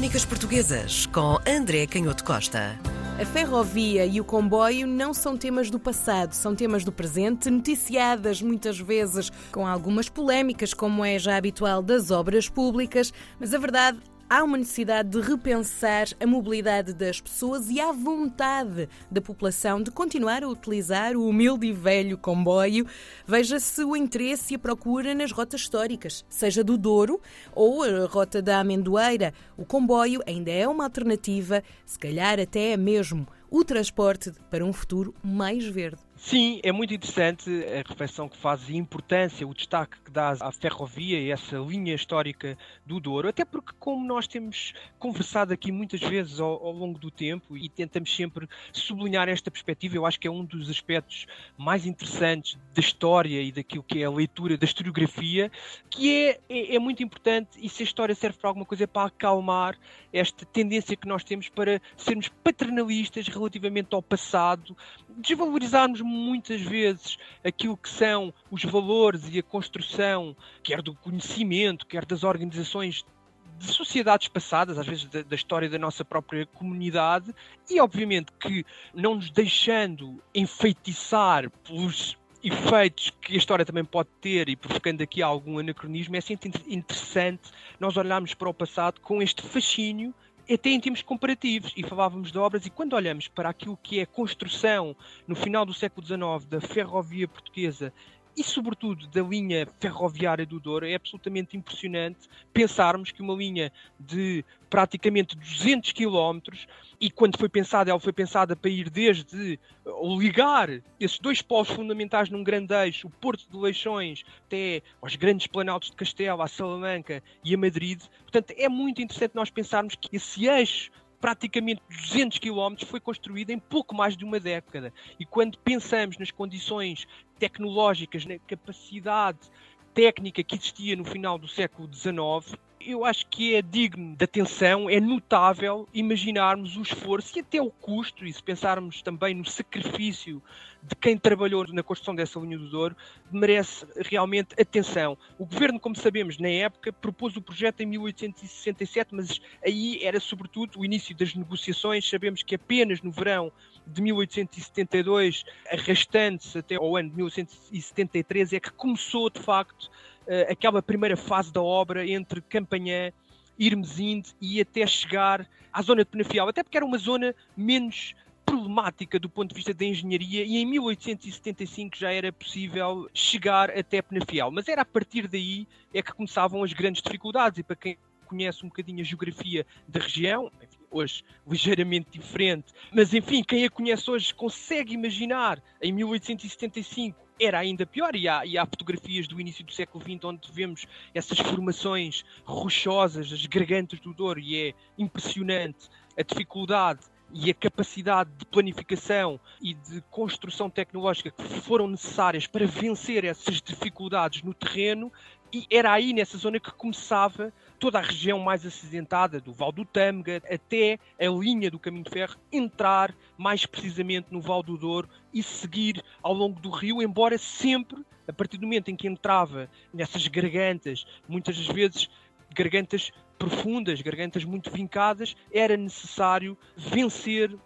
Crónicas Portuguesas com André Canhoto Costa. A ferrovia e o comboio não são temas do passado, são temas do presente, noticiadas muitas vezes com algumas polémicas, como é já habitual das obras públicas, mas a verdade há uma necessidade de repensar a mobilidade das pessoas e há vontade da população de continuar a utilizar o humilde e velho comboio. Veja-se o interesse e a procura nas rotas históricas, seja do Douro ou a rota da Amendoeira. O comboio ainda é uma alternativa, se calhar até é mesmo o transporte para um futuro mais verde. Sim, é muito interessante a reflexão que faz e a importância, o destaque que dá à ferrovia e essa linha histórica do Douro, até porque, como nós temos conversado aqui muitas vezes ao, ao, longo do tempo e tentamos sempre sublinhar esta perspectiva, eu acho que é um dos aspectos mais interessantes da história e daquilo que é a leitura da historiografia, que é, é, é muito importante e se a história serve para alguma coisa é para acalmar esta tendência que nós temos para sermos paternalistas relativamente ao passado, desvalorizarmos muitas vezes aquilo que são os valores e a construção, quer do conhecimento, quer das organizações de sociedades passadas, às vezes da, da, história da nossa própria comunidade, e obviamente que não nos deixando enfeitiçar pelos efeitos que a história também pode ter e provocando aqui algum anacronismo, é sempre interessante nós olharmos para o passado com este fascínio até em termos comparativos, e falávamos de obras, e quando olhamos para aquilo que é construção no final do século XIX da ferrovia portuguesa e, sobretudo, da linha ferroviária do Douro, é absolutamente impressionante pensarmos que uma linha de praticamente 200 km e quando foi pensada, ela foi pensada para ir desde ligar esses dois polos fundamentais num grande eixo, o Porto de Leixões até aos grandes planaltos de Castelo, a Salamanca e a Madrid. Portanto, é muito interessante nós pensarmos que esse eixo praticamente 200 km foi construída em pouco mais de uma década. E quando pensamos nas condições tecnológicas, na capacidade técnica que existia no final do século XIX, eu acho que é digno de atenção, é notável imaginarmos o esforço e até o custo, e se pensarmos também no sacrifício de quem trabalhou na construção dessa linha do Douro, merece realmente atenção. O governo, como sabemos, na época propôs o projeto em 1867, mas aí era sobretudo o início das negociações. Sabemos que apenas no verão de 1872, arrastando-se até ao ano de 1873, é que começou de facto uh, aquela primeira fase da obra entre Campanhã, Irmesinde e até chegar à zona de Penafiel, até porque era uma zona menos problemática do ponto de vista da engenharia e em 1875 já era possível chegar até Penafiel, mas era a partir daí é que começavam as grandes dificuldades e para quem conhece um bocadinho a geografia da região, enfim, hoje ligeiramente diferente, mas enfim, quem a conhece hoje consegue imaginar em 1875 era ainda pior, e há, e há fotografias do início do século XX onde vemos essas formações rochosas, as gargantas do Douro, e é impressionante a dificuldade e a capacidade de planificação e de construção tecnológica que foram necessárias para vencer essas dificuldades no terreno, e era aí nessa zona que começava toda a região mais acidentada, do Val do Tâmega até a linha do caminho de ferro, entrar mais precisamente no Val do Douro e seguir ao longo do rio, embora sempre, a partir do momento em que entrava nessas gargantas, muitas das vezes gargantas profundas, gargantas muito vincadas, era necessário vencer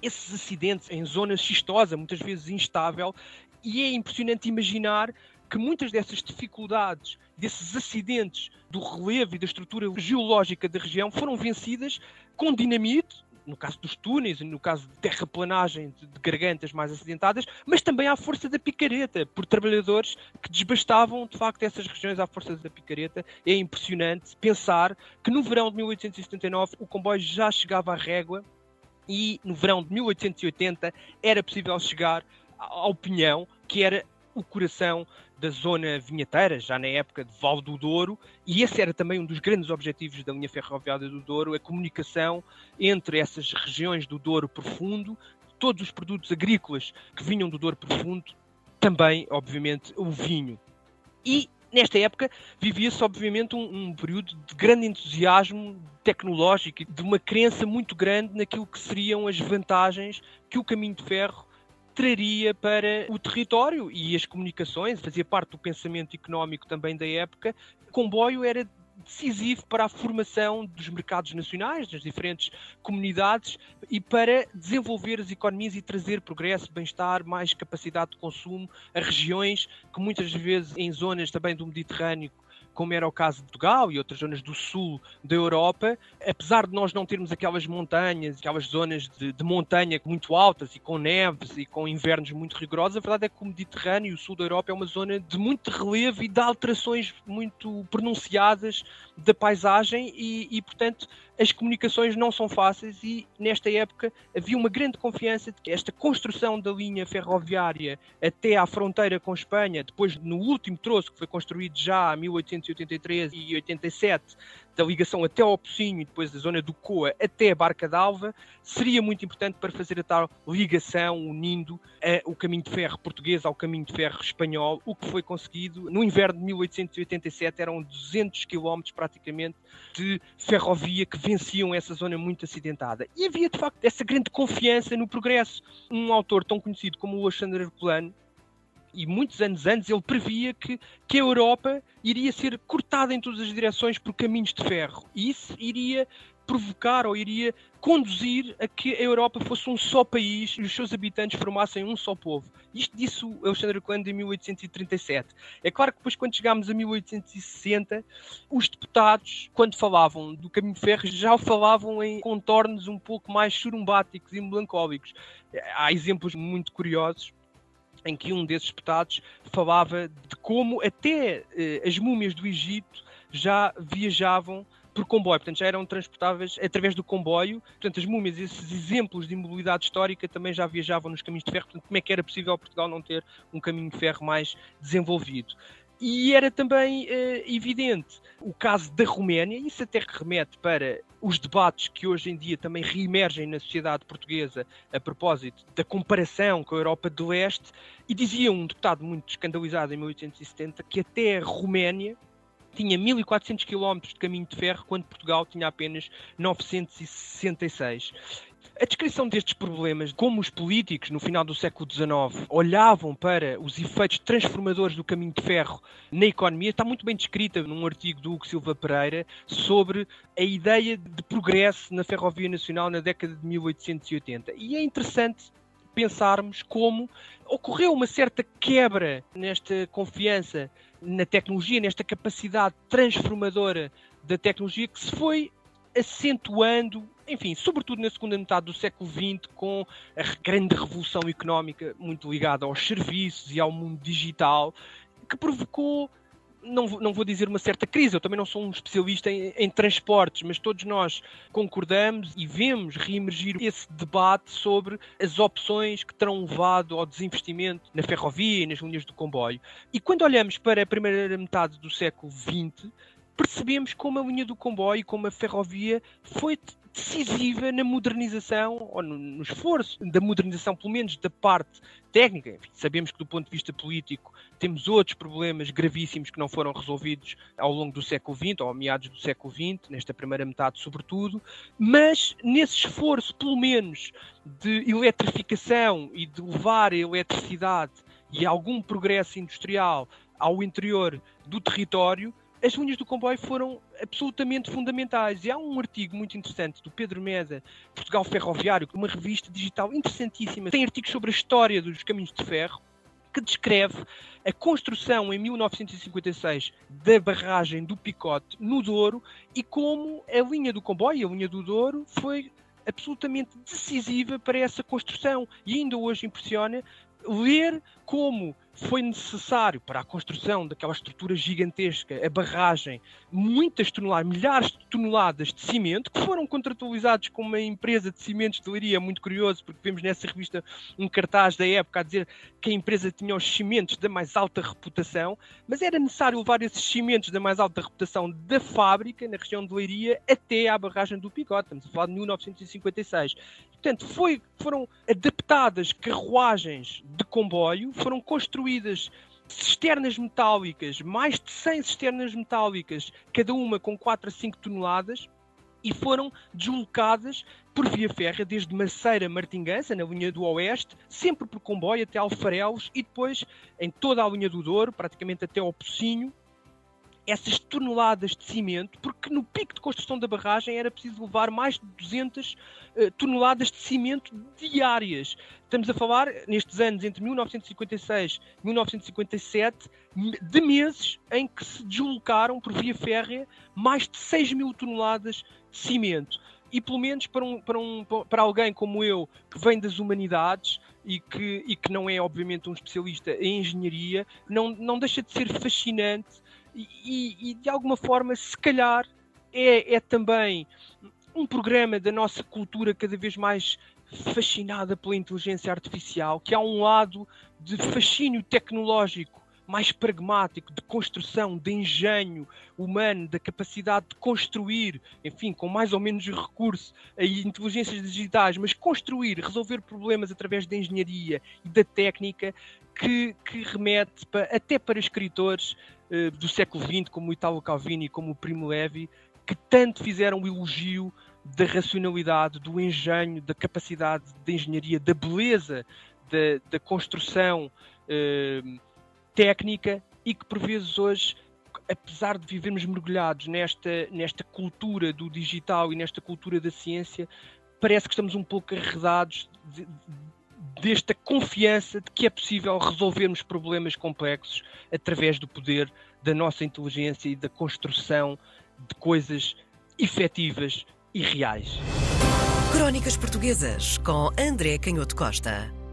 esses acidentes em zona xistosa, muitas vezes instável, e é impressionante imaginar que muitas dessas dificuldades, desses acidentes do relevo e da estrutura geológica da região foram vencidas com dinamite, no caso dos túneis, no caso de terraplanagem de, gargantas mais acidentadas, mas também à força da picareta, por trabalhadores que desbastavam de facto essas regiões à força da picareta. É impressionante pensar que no verão de 1879 o comboio já chegava à régua e no verão de 1880 era possível chegar ao Pinhão, que era o coração da zona vinheteira, já na época de Val do Douro, e esse era também um dos grandes objetivos da linha ferroviária do Douro, a comunicação entre essas regiões do Douro Profundo, todos os produtos agrícolas que vinham do Douro Profundo, também, obviamente, o vinho. E nesta época vivia-se, obviamente, um, um, período de grande entusiasmo tecnológico e de uma crença muito grande naquilo que seriam as vantagens que o caminho de ferro traria para o território e as comunicações, fazia parte do pensamento económico também da época. O comboio era decisivo para a formação dos mercados nacionais, das diferentes comunidades e para desenvolver as economias e trazer progresso, bem-estar, mais capacidade de consumo a regiões que muitas vezes em zonas também do Mediterrâneo como era o caso de Portugal e outras zonas do sul da Europa, apesar de nós não termos aquelas montanhas, aquelas zonas de, de, montanha muito altas e com neves e com invernos muito rigorosos, a verdade é que o Mediterrâneo e o sul da Europa é uma zona de muito relevo e de alterações muito pronunciadas da paisagem e, e portanto, as comunicações não são fáceis e nesta época havia uma grande confiança de que esta construção da linha ferroviária até à fronteira com Espanha, depois no último troço que foi construído já em 1883 e 87, da ligação até ao Pocinho e depois da zona do Coa até a Barca d'Alva, seria muito importante para fazer a tal ligação unindo a, o caminho de ferro português ao caminho de ferro espanhol, o que foi conseguido no inverno de 1887, eram 200 quilómetros praticamente de ferrovia que venciam essa zona muito acidentada. E havia de facto essa grande confiança no progresso. Um autor tão conhecido como o Alexandre Herculano e muitos anos antes ele previa que, que a Europa iria ser cortada em todas as direções por caminhos de ferro. E isso iria provocar ou iria conduzir a que a Europa fosse um só país e os seus habitantes formassem um só povo. Isto disse o Alexandre Clã em 1837. É claro que depois, quando chegámos a 1860, os deputados, quando falavam do caminho de ferro, já falavam em contornos um pouco mais churumbáticos e melancólicos. Há exemplos muito curiosos em que um desses deputados falava de como até eh, as múmias do Egito já viajavam por comboio, portanto já eram transportáveis através do comboio. Portanto, as múmias, esses exemplos de imobilidade histórica também já viajavam nos caminhos de ferro. Portanto, como é que era possível Portugal não ter um caminho de ferro mais desenvolvido? E era também uh, evidente o caso da Roménia, isso até remete para os debates que hoje em dia também reemergem na sociedade portuguesa a propósito da comparação com a Europa do Leste, e dizia um deputado muito escandalizado em 1870 que até a Roménia tinha 1400 km de caminho de ferro, quando Portugal tinha apenas 966. A descrição destes problemas, como os políticos no final do século XIX olhavam para os efeitos transformadores do caminho de ferro na economia, está muito bem descrita num artigo do Hugo Silva Pereira sobre a ideia de progresso na ferrovia nacional na década de 1880. E é interessante pensarmos como ocorreu uma certa quebra nesta confiança na tecnologia, nesta capacidade transformadora da tecnologia que se foi acentuando, enfim, sobretudo na segunda metade do século XX, com a grande revolução económica muito ligada aos serviços e ao mundo digital, que provocou não, não vou dizer uma certa crise, eu também não sou um especialista em, em, transportes, mas todos nós concordamos e vemos reemergir esse debate sobre as opções que terão levado ao desinvestimento na ferrovia e nas linhas do comboio. E quando olhamos para a primeira metade do século XX, percebemos como a linha do comboio como a ferrovia foi decisiva na modernização, ou no, no, esforço da modernização, pelo menos da parte técnica. Enfim, sabemos que, do ponto de vista político, temos outros problemas gravíssimos que não foram resolvidos ao longo do século XX, ou a meados do século XX, nesta primeira metade, sobretudo, mas nesse esforço, pelo menos, de eletrificação e de levar a eletricidade e algum progresso industrial ao interior do território, as linhas do comboio foram absolutamente fundamentais. E há um artigo muito interessante do Pedro Mesa, Portugal Ferroviário, uma revista digital interessantíssima. Tem artigos sobre a história dos caminhos de ferro, que descreve a construção em 1956 da barragem do Picote no Douro e como a linha do comboio, a linha do Douro, foi absolutamente decisiva para essa construção. E ainda hoje impressiona ler como foi necessário para a construção daquela estrutura gigantesca, a barragem, muitas toneladas, milhares de toneladas de cimento, que foram contratualizados com uma empresa de cimentos de Leiria, muito curioso, porque vemos nessa revista um cartaz da época a dizer que a empresa tinha os cimentos da mais alta reputação, mas era necessário levar esses cimentos da mais alta reputação da fábrica, na região de Leiria, até à barragem do Picote, estamos a falar de 1956. Portanto, foi, foram adaptadas carruagens de comboio, foram construídas cisternas metálicas, mais de 100 cisternas metálicas, cada uma com 4 a 5 toneladas, e foram deslocadas por via férrea desde Maceira Martingança, na linha do Oeste, sempre por comboio até Alfarelos e depois em toda a linha do Douro, praticamente até ao Pocinho, essas toneladas de cimento, porque no pico de construção da barragem era preciso levar mais de 200 uh, toneladas de cimento diárias. Estamos a falar, nestes anos, entre 1956 e 1957, de meses em que se deslocaram por via férrea mais de 6 mil toneladas de cimento. E pelo menos para, um, para, um, para alguém como eu, que vem das humanidades, e que, e que não é, obviamente, um especialista em engenharia, não, não deixa de ser fascinante e, e, de alguma forma, se calhar, é, é também um programa da nossa cultura cada vez mais fascinada pela inteligência artificial, que há um lado de fascínio tecnológico mais pragmático, de construção, de engenho humano, da capacidade de construir, enfim, com mais ou menos recurso a inteligências digitais, mas construir, resolver problemas através da engenharia e da técnica que, que remete para, até para escritores uh, do século XX, como Italo Calvini, como o Primo Levi, que tanto fizeram o elogio da racionalidade, do engenho, da capacidade de engenharia, da beleza da, da construção uh, técnica e que por vezes hoje, apesar de vivermos mergulhados nesta, nesta cultura do digital e nesta cultura da ciência, parece que estamos um pouco arredados de, desta confiança de que é possível resolvermos problemas complexos através do poder da nossa inteligência e da construção de coisas efetivas e reais. Crónicas Portuguesas com André Canhoto Costa.